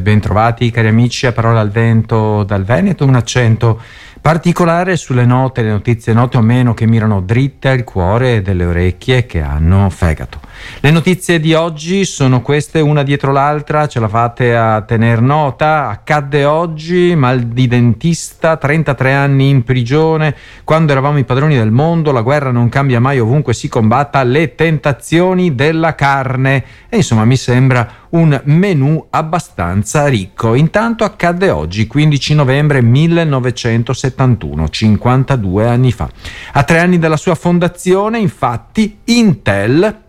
Bentrovati cari amici a Parola al Vento dal Veneto, un accento particolare sulle note, le notizie note o meno che mirano dritte al cuore delle orecchie che hanno fegato. Le notizie di oggi sono queste una dietro l'altra, ce la fate a tener nota. Accadde oggi, mal di dentista, 33 anni in prigione, quando eravamo i padroni del mondo, la guerra non cambia mai ovunque si combatta, le tentazioni della carne. E insomma mi sembra un menù abbastanza ricco. Intanto accadde oggi, 15 novembre 1971, 52 anni fa. A tre anni dalla sua fondazione, infatti, Intel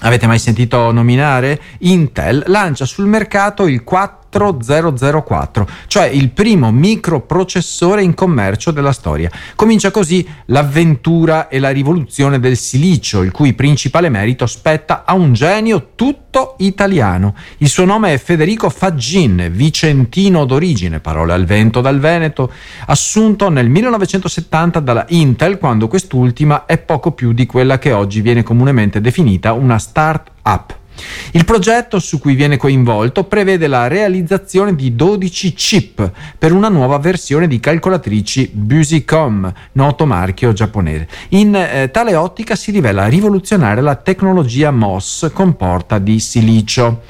Avete mai sentito nominare? Intel lancia sul mercato il 4 4004, cioè il primo microprocessore in commercio della storia. Comincia così l'avventura e la rivoluzione del silicio, il cui principale merito spetta a un genio tutto italiano. Il suo nome è Federico Faggin, vicentino d'origine, parole al vento dal Veneto, assunto nel 1970 dalla Intel quando quest'ultima è poco più di quella che oggi viene comunemente definita una start-up. Il progetto su cui viene coinvolto prevede la realizzazione di 12 chip per una nuova versione di calcolatrici Busicom, noto marchio giapponese. In eh, tale ottica si rivela rivoluzionaria la tecnologia MOS con porta di silicio.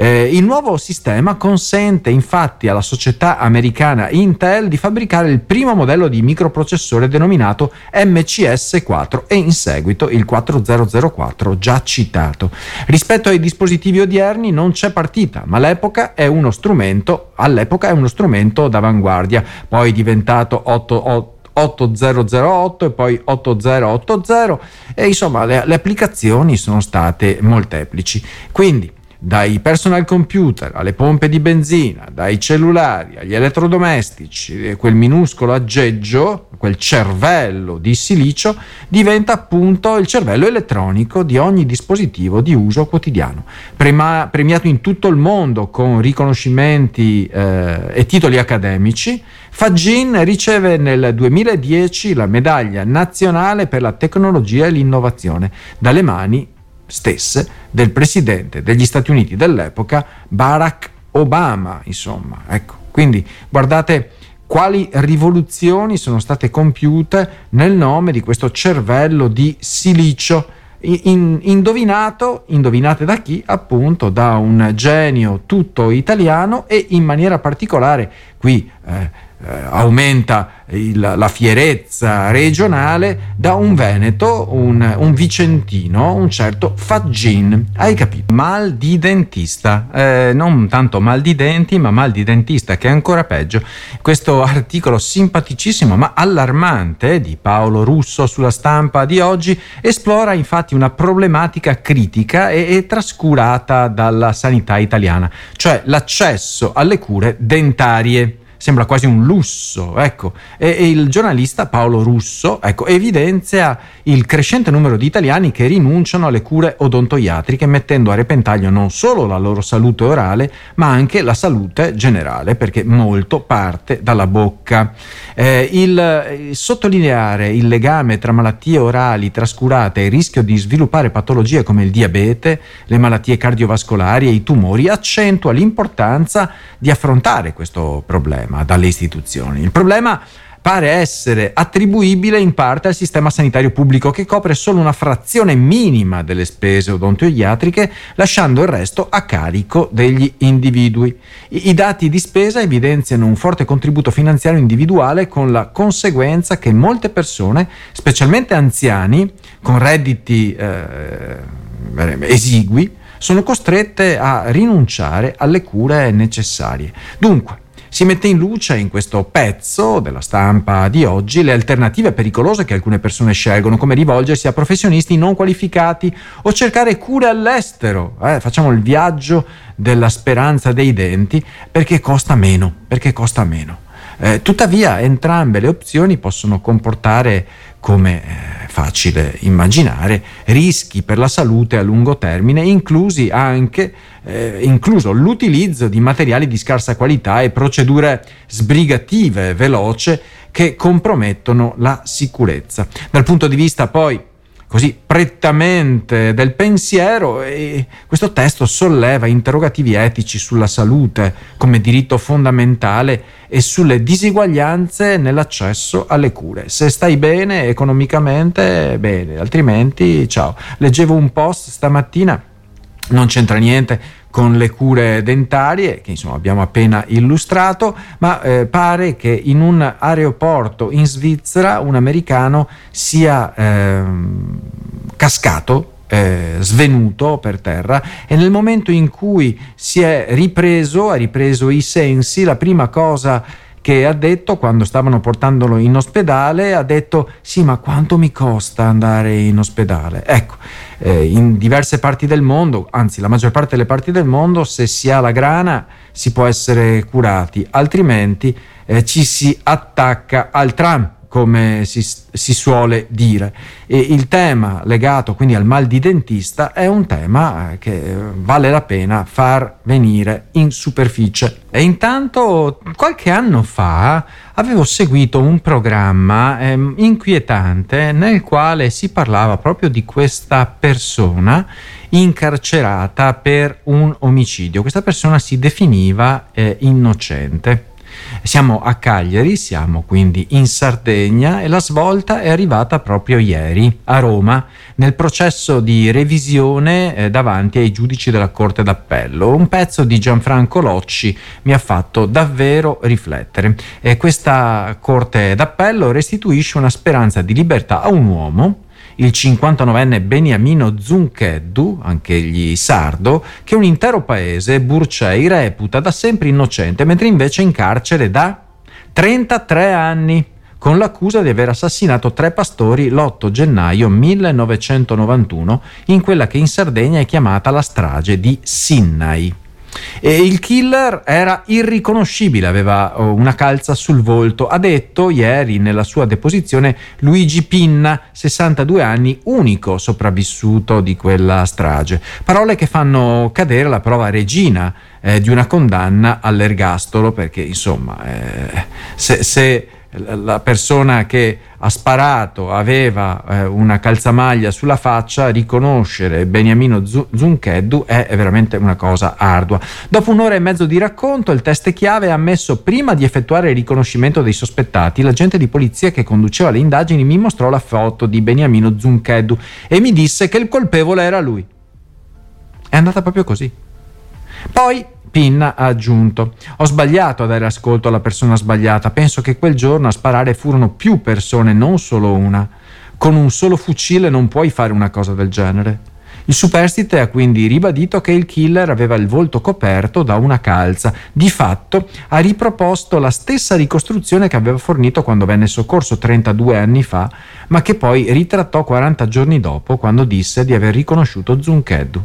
Eh, il nuovo sistema consente infatti alla società americana Intel di fabbricare il primo modello di microprocessore denominato MCS4 e in seguito il 4004 già citato. Rispetto ai dispositivi odierni non c'è partita, ma l'epoca è uno strumento, all'epoca è uno strumento d'avanguardia, poi diventato 8, 8008 e poi 8080 e insomma le, le applicazioni sono state molteplici. Quindi dai personal computer alle pompe di benzina, dai cellulari agli elettrodomestici, quel minuscolo aggeggio, quel cervello di silicio diventa appunto il cervello elettronico di ogni dispositivo di uso quotidiano. Prema, premiato in tutto il mondo con riconoscimenti eh, e titoli accademici, Fagin riceve nel 2010 la medaglia nazionale per la tecnologia e l'innovazione dalle mani stesse del presidente degli Stati Uniti dell'epoca, Barack Obama, insomma. Ecco, quindi guardate quali rivoluzioni sono state compiute nel nome di questo cervello di silicio. In, indovinato, indovinate da chi? Appunto da un genio tutto italiano e in maniera particolare qui eh, aumenta il, la fierezza regionale da un veneto, un, un, vicentino, un certo Faggin. Hai capito? Mal di dentista, eh, non tanto mal di denti, ma mal di dentista, che è ancora peggio. Questo articolo simpaticissimo ma allarmante di Paolo Russo sulla stampa di oggi esplora infatti una problematica critica e, e trascurata dalla sanità italiana, cioè l'accesso alle cure dentarie sembra quasi un lusso, ecco. E, e, il giornalista Paolo Russo ecco, evidenzia il crescente numero di italiani che rinunciano alle cure odontoiatriche mettendo a repentaglio non solo la loro salute orale, ma anche la salute generale, perché molto parte dalla bocca. Eh, il, sottolineare il legame tra malattie orali trascurate e il rischio di sviluppare patologie come il diabete, le malattie cardiovascolari e i tumori accentua l'importanza di affrontare questo problema problema dalle istituzioni. Il problema pare essere attribuibile in parte al sistema sanitario pubblico che copre solo una frazione minima delle spese odontoiatriche, lasciando il resto a carico degli individui. I, dati di spesa evidenziano un forte contributo finanziario individuale con la conseguenza che molte persone, specialmente anziani, con redditi eh, esigui, sono costrette a rinunciare alle cure necessarie. Dunque, si mette in luce in questo pezzo della stampa di oggi le alternative pericolose che alcune persone scelgono, come rivolgersi a professionisti non qualificati o cercare cure all'estero. Eh, facciamo il viaggio della speranza dei denti perché costa meno, perché costa meno. Eh, tuttavia entrambe le opzioni possono comportare, come è facile immaginare, rischi per la salute a lungo termine, inclusi anche, eh, incluso l'utilizzo di materiali di scarsa qualità e procedure sbrigative veloce che compromettono la sicurezza. Dal punto di vista poi così prettamente del pensiero e questo testo solleva interrogativi etici sulla salute come diritto fondamentale e sulle diseguaglianze nell'accesso alle cure. Se stai bene economicamente, bene, altrimenti ciao. Leggevo un post stamattina, non c'entra niente con le cure dentarie che insomma abbiamo appena illustrato, ma eh, pare che in un aeroporto in Svizzera un americano sia eh, cascato eh, svenuto per terra e nel momento in cui si è ripreso, ha ripreso i sensi, la prima cosa che ha detto quando stavano portandolo in ospedale, ha detto sì ma quanto mi costa andare in ospedale? Ecco, eh, in diverse parti del mondo, anzi la maggior parte delle parti del mondo, se si ha la grana si può essere curati, altrimenti eh, ci si attacca al tram come si, si, suole dire. E il tema legato quindi al mal di dentista è un tema eh, che eh, vale la pena far venire in superficie. E intanto qualche anno fa avevo seguito un programma eh, inquietante nel quale si parlava proprio di questa persona incarcerata per un omicidio. Questa persona si definiva eh, innocente. Siamo a Cagliari, siamo quindi in Sardegna e la svolta è arrivata proprio ieri a Roma nel processo di revisione eh, davanti ai giudici della Corte d'Appello. Un pezzo di Gianfranco Locci mi ha fatto davvero riflettere. E questa Corte d'Appello restituisce una speranza di libertà a un uomo il 59enne Beniamino Zuncheddu, anch'egli sardo, che un intero paese, Burcei, reputa da sempre innocente, mentre invece è in carcere da 33 anni con l'accusa di aver assassinato tre pastori l'8 gennaio 1991 in quella che in Sardegna è chiamata la strage di Sinnai. E il killer era irriconoscibile, aveva oh, una calza sul volto. Ha detto ieri nella sua deposizione Luigi Pinna, 62 anni, unico sopravvissuto di quella strage. Parole che fanno cadere la prova regina eh, di una condanna all'ergastolo, perché insomma, eh, se, se la persona che ha sparato aveva eh, una calzamaglia sulla faccia, riconoscere Beniamino Zuncheddu è, veramente una cosa ardua. Dopo un'ora e mezzo di racconto, il test chiave ha ammesso prima di effettuare il riconoscimento dei sospettati, l'agente di polizia che conduceva le indagini mi mostrò la foto di Beniamino Zuncheddu e mi disse che il colpevole era lui. È andata proprio così. Poi Pinna ha aggiunto: Ho sbagliato a dare ascolto alla persona sbagliata. Penso che quel giorno a sparare furono più persone, non solo una. Con un solo fucile non puoi fare una cosa del genere. Il superstite ha quindi ribadito che il killer aveva il volto coperto da una calza. Di fatto ha riproposto la stessa ricostruzione che aveva fornito quando venne soccorso 32 anni fa, ma che poi ritrattò 40 giorni dopo quando disse di aver riconosciuto Zuncheddu.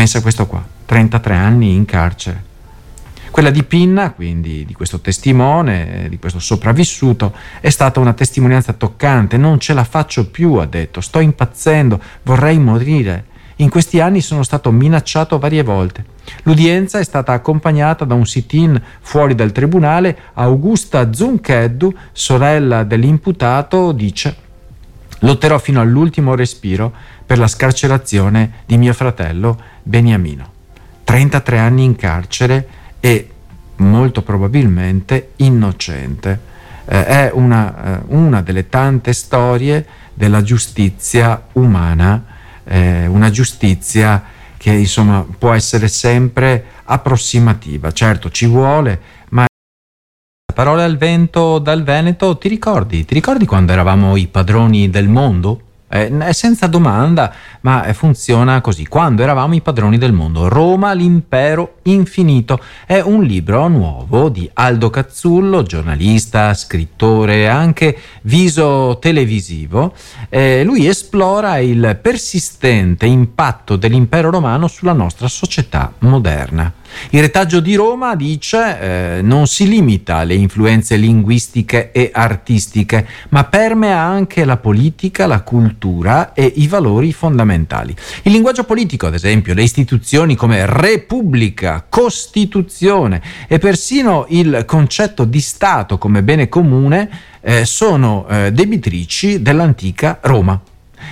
Pensa a questo qua. 33 anni in carcere. Quella di Pinna, quindi di questo testimone, di questo sopravvissuto, è stata una testimonianza toccante. Non ce la faccio più, ha detto, sto impazzendo, vorrei morire. In questi anni sono stato minacciato varie volte. L'udienza è stata accompagnata da un sit-in fuori dal tribunale. Augusta Zuncheddu, sorella dell'imputato, dice Lotterò fino all'ultimo respiro per la scarcerazione di mio fratello Beniamino. 33 anni in carcere e molto probabilmente innocente. Eh, è una, eh, una, delle tante storie della giustizia umana, eh, una giustizia che insomma può essere sempre approssimativa. Certo ci vuole, ma parole al vento dal Veneto, ti ricordi? Ti ricordi quando eravamo i padroni del mondo? Eh, è senza domanda, ma funziona così. Quando eravamo i padroni del mondo, Roma, l'impero infinito. È un libro nuovo di Aldo Cazzullo, giornalista, scrittore, anche viso televisivo. Eh, lui esplora il persistente impatto dell'impero romano sulla nostra società moderna. Il retaggio di Roma, dice, eh, non si limita alle influenze linguistiche e artistiche, ma permea anche la politica, la cultura e i valori fondamentali. Il linguaggio politico, ad esempio, le istituzioni come Repubblica, Costituzione e persino il concetto di Stato come bene comune eh, sono eh, debitrici dell'antica Roma.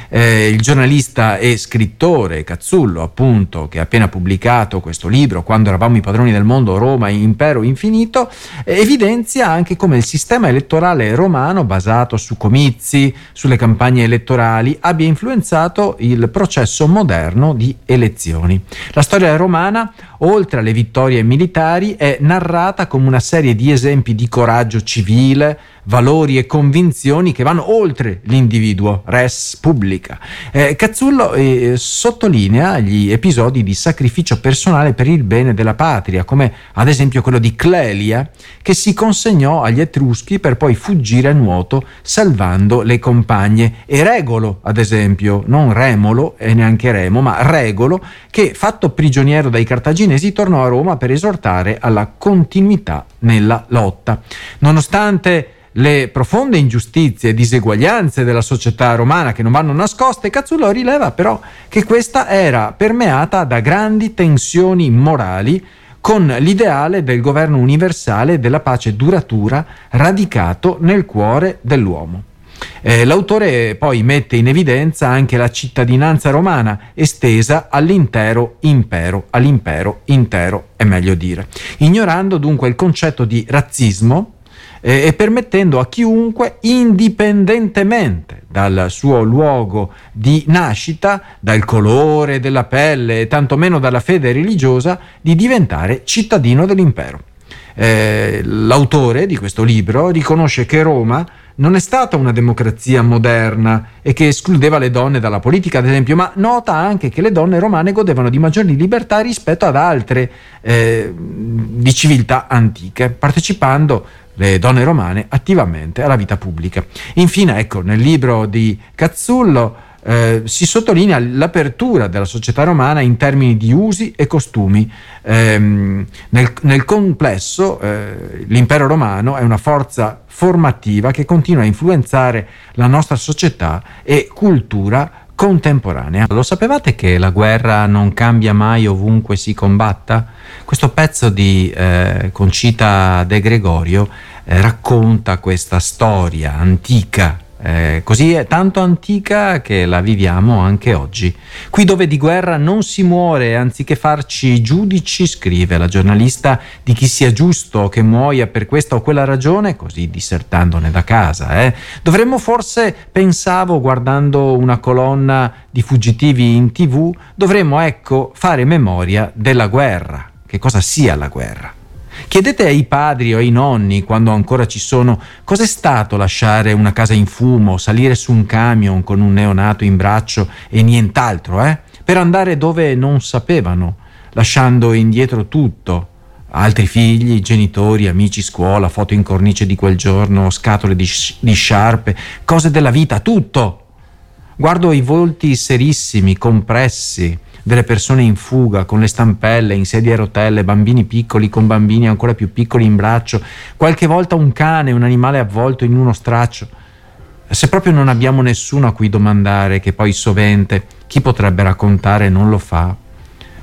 Eh, il giornalista e scrittore Cazzullo, appunto, che ha appena pubblicato questo libro, Quando eravamo i padroni del mondo, Roma, impero infinito, eh, evidenzia anche come il sistema elettorale romano, basato su comizi, sulle campagne elettorali, abbia influenzato il processo moderno di elezioni. La storia romana, oltre alle vittorie militari, è narrata come una serie di esempi di coraggio civile, valori e convinzioni che vanno oltre l'individuo, res publica. Eh, Cazzullo eh, sottolinea gli episodi di sacrificio personale per il bene della patria, come ad esempio quello di Clelia, che si consegnò agli Etruschi per poi fuggire a nuoto salvando le compagne, e Regolo, ad esempio, non Remolo e neanche Remo, ma Regolo, che fatto prigioniero dai cartaginesi tornò a Roma per esortare alla continuità nella lotta. Nonostante le profonde ingiustizie e diseguaglianze della società romana che non vanno nascoste, Cazzulò rileva però che questa era permeata da grandi tensioni morali con l'ideale del governo universale e della pace duratura radicato nel cuore dell'uomo. Eh, l'autore poi mette in evidenza anche la cittadinanza romana estesa all'intero impero, all'impero intero è meglio dire, ignorando dunque il concetto di razzismo, eh, e permettendo a chiunque, indipendentemente dal suo luogo di nascita, dal colore della pelle e tantomeno dalla fede religiosa, di diventare cittadino dell'impero. Eh, l'autore di questo libro riconosce che Roma non è stata una democrazia moderna e che escludeva le donne dalla politica, ad esempio, ma nota anche che le donne romane godevano di maggiori libertà rispetto ad altre eh, di civiltà antiche, partecipando le donne romane attivamente alla vita pubblica. Infine, ecco, nel libro di Cazzullo eh, si sottolinea l'apertura della società romana in termini di usi e costumi. Eh, nel, nel, complesso eh, l'impero romano è una forza formativa che continua a influenzare la nostra società e cultura contemporanea. Lo sapevate che la guerra non cambia mai ovunque si combatta? Questo pezzo di eh, Concita De Gregorio eh, racconta questa storia antica eh, così è tanto antica che la viviamo anche oggi. Qui dove di guerra non si muore, anziché farci giudici, scrive la giornalista, di chi sia giusto che muoia per questa o quella ragione, così dissertandone da casa. Eh. Dovremmo forse, pensavo guardando una colonna di fuggitivi in tv, dovremmo ecco fare memoria della guerra, che cosa sia la guerra. Chiedete ai padri o ai nonni, quando ancora ci sono, cos'è stato lasciare una casa in fumo, salire su un camion con un neonato in braccio e nient'altro, eh? Per andare dove non sapevano, lasciando indietro tutto. Altri figli, genitori, amici, scuola, foto in cornice di quel giorno, scatole di, di sciarpe, cose della vita, tutto. Guardo i volti serissimi, compressi, delle persone in fuga, con le stampelle, in sedie a rotelle, bambini piccoli con bambini ancora più piccoli in braccio, qualche volta un cane, un animale avvolto in uno straccio. Se proprio non abbiamo nessuno a cui domandare, che poi sovente chi potrebbe raccontare non lo fa,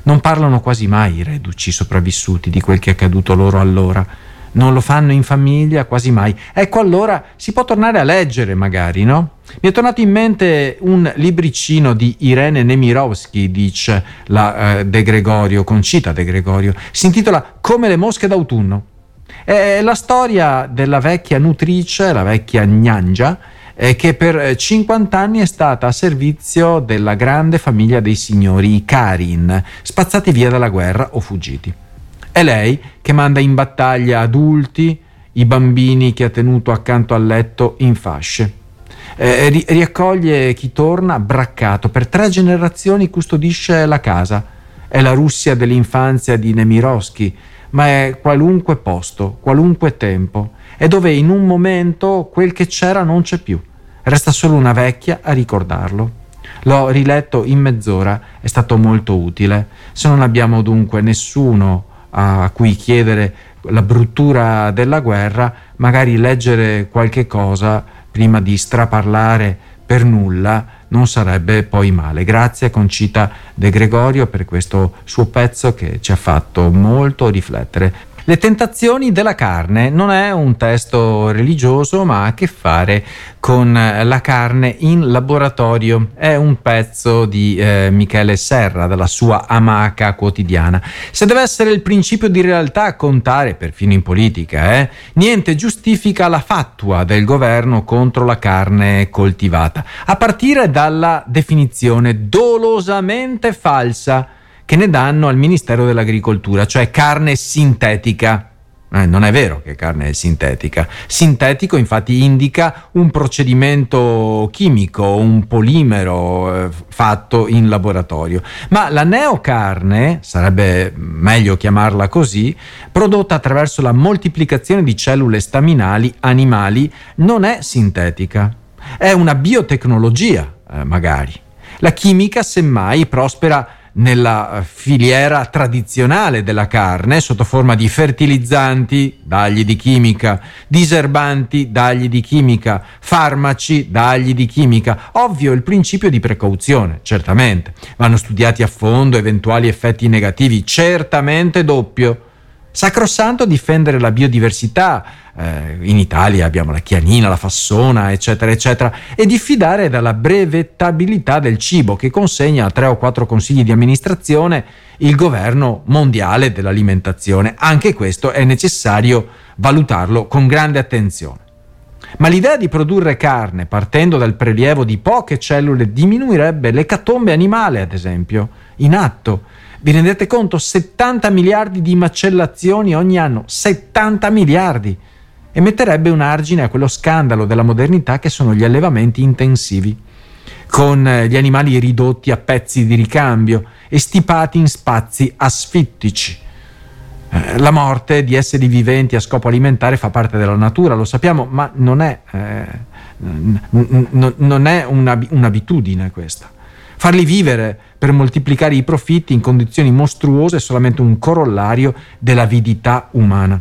non parlano quasi mai i reduci sopravvissuti di quel che è accaduto loro allora non lo fanno in famiglia quasi mai. Ecco allora si può tornare a leggere magari, no? Mi è tornato in mente un libricino di Irene Nemirovsky, dice la eh, De Gregorio, Concita De Gregorio, si intitola Come le mosche d'autunno. È la storia della vecchia nutrice, la vecchia gnangia, eh, che per 50 anni è stata a servizio della grande famiglia dei signori Karin, spazzati via dalla guerra o fuggiti. È lei che manda in battaglia adulti, i bambini che ha tenuto accanto al letto in fasce. Eh, ri- riaccoglie chi torna braccato, per tre generazioni custodisce la casa. È la Russia dell'infanzia di Nemirovsky, ma è qualunque posto, qualunque tempo, è dove in un momento quel che c'era non c'è più. Resta solo una vecchia a ricordarlo. L'ho riletto in mezz'ora, è stato molto utile. Se non abbiamo dunque nessuno a cui chiedere la bruttura della guerra, magari leggere qualche cosa prima di straparlare per nulla non sarebbe poi male. Grazie a Concita De Gregorio per questo suo pezzo che ci ha fatto molto riflettere. Le tentazioni della carne non è un testo religioso, ma ha a che fare con la carne in laboratorio. È un pezzo di eh, Michele Serra, dalla sua amaca quotidiana. Se deve essere il principio di realtà a contare, perfino in politica, eh, niente giustifica la fatua del governo contro la carne coltivata, a partire dalla definizione dolosamente falsa che ne danno al Ministero dell'Agricoltura, cioè carne sintetica. Eh, non è vero che carne è sintetica. Sintetico infatti indica un procedimento chimico, un polimero eh, fatto in laboratorio. Ma la neocarne, sarebbe meglio chiamarla così, prodotta attraverso la moltiplicazione di cellule staminali animali, non è sintetica. È una biotecnologia, eh, magari. La chimica, semmai, prospera nella filiera tradizionale della carne sotto forma di fertilizzanti, dagli di chimica, diserbanti, dagli di chimica, farmaci, dagli di chimica. Ovvio il principio di precauzione, certamente. Vanno studiati a fondo eventuali effetti negativi, certamente doppio. Sacrosanto difendere la biodiversità, eh, in Italia abbiamo la chianina, la fassona, eccetera, eccetera, e diffidare dalla brevettabilità del cibo che consegna a tre o quattro consigli di amministrazione il governo mondiale dell'alimentazione. Anche questo è necessario valutarlo con grande attenzione. Ma l'idea di produrre carne partendo dal prelievo di poche cellule diminuirebbe l'ecatombe animale, ad esempio, in atto. Vi rendete conto? 70 miliardi di macellazioni ogni anno, 70 miliardi! e metterebbe un argine a quello scandalo della modernità che sono gli allevamenti intensivi, con eh, gli animali ridotti a pezzi di ricambio e stipati in spazi asfittici. Eh, la morte di esseri viventi a scopo alimentare fa parte della natura, lo sappiamo, ma non è, eh, n- non è una, un'abitudine questa. Farli vivere per moltiplicare i profitti in condizioni mostruose è solamente un corollario dell'avidità umana.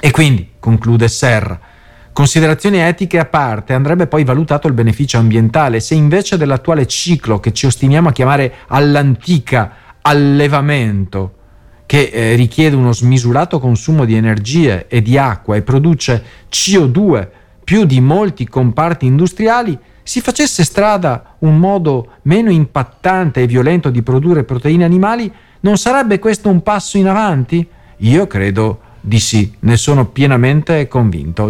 E quindi, conclude Serra, considerazioni etiche a parte, andrebbe poi valutato il beneficio ambientale. Se invece dell'attuale ciclo che ci ostiniamo a chiamare all'antica allevamento, che eh, richiede uno smisurato consumo di energie e di acqua e produce CO2 più di molti comparti industriali, si facesse strada un modo meno impattante e violento di produrre proteine animali, non sarebbe questo un passo in avanti? Io credo di sì, ne sono pienamente convinto.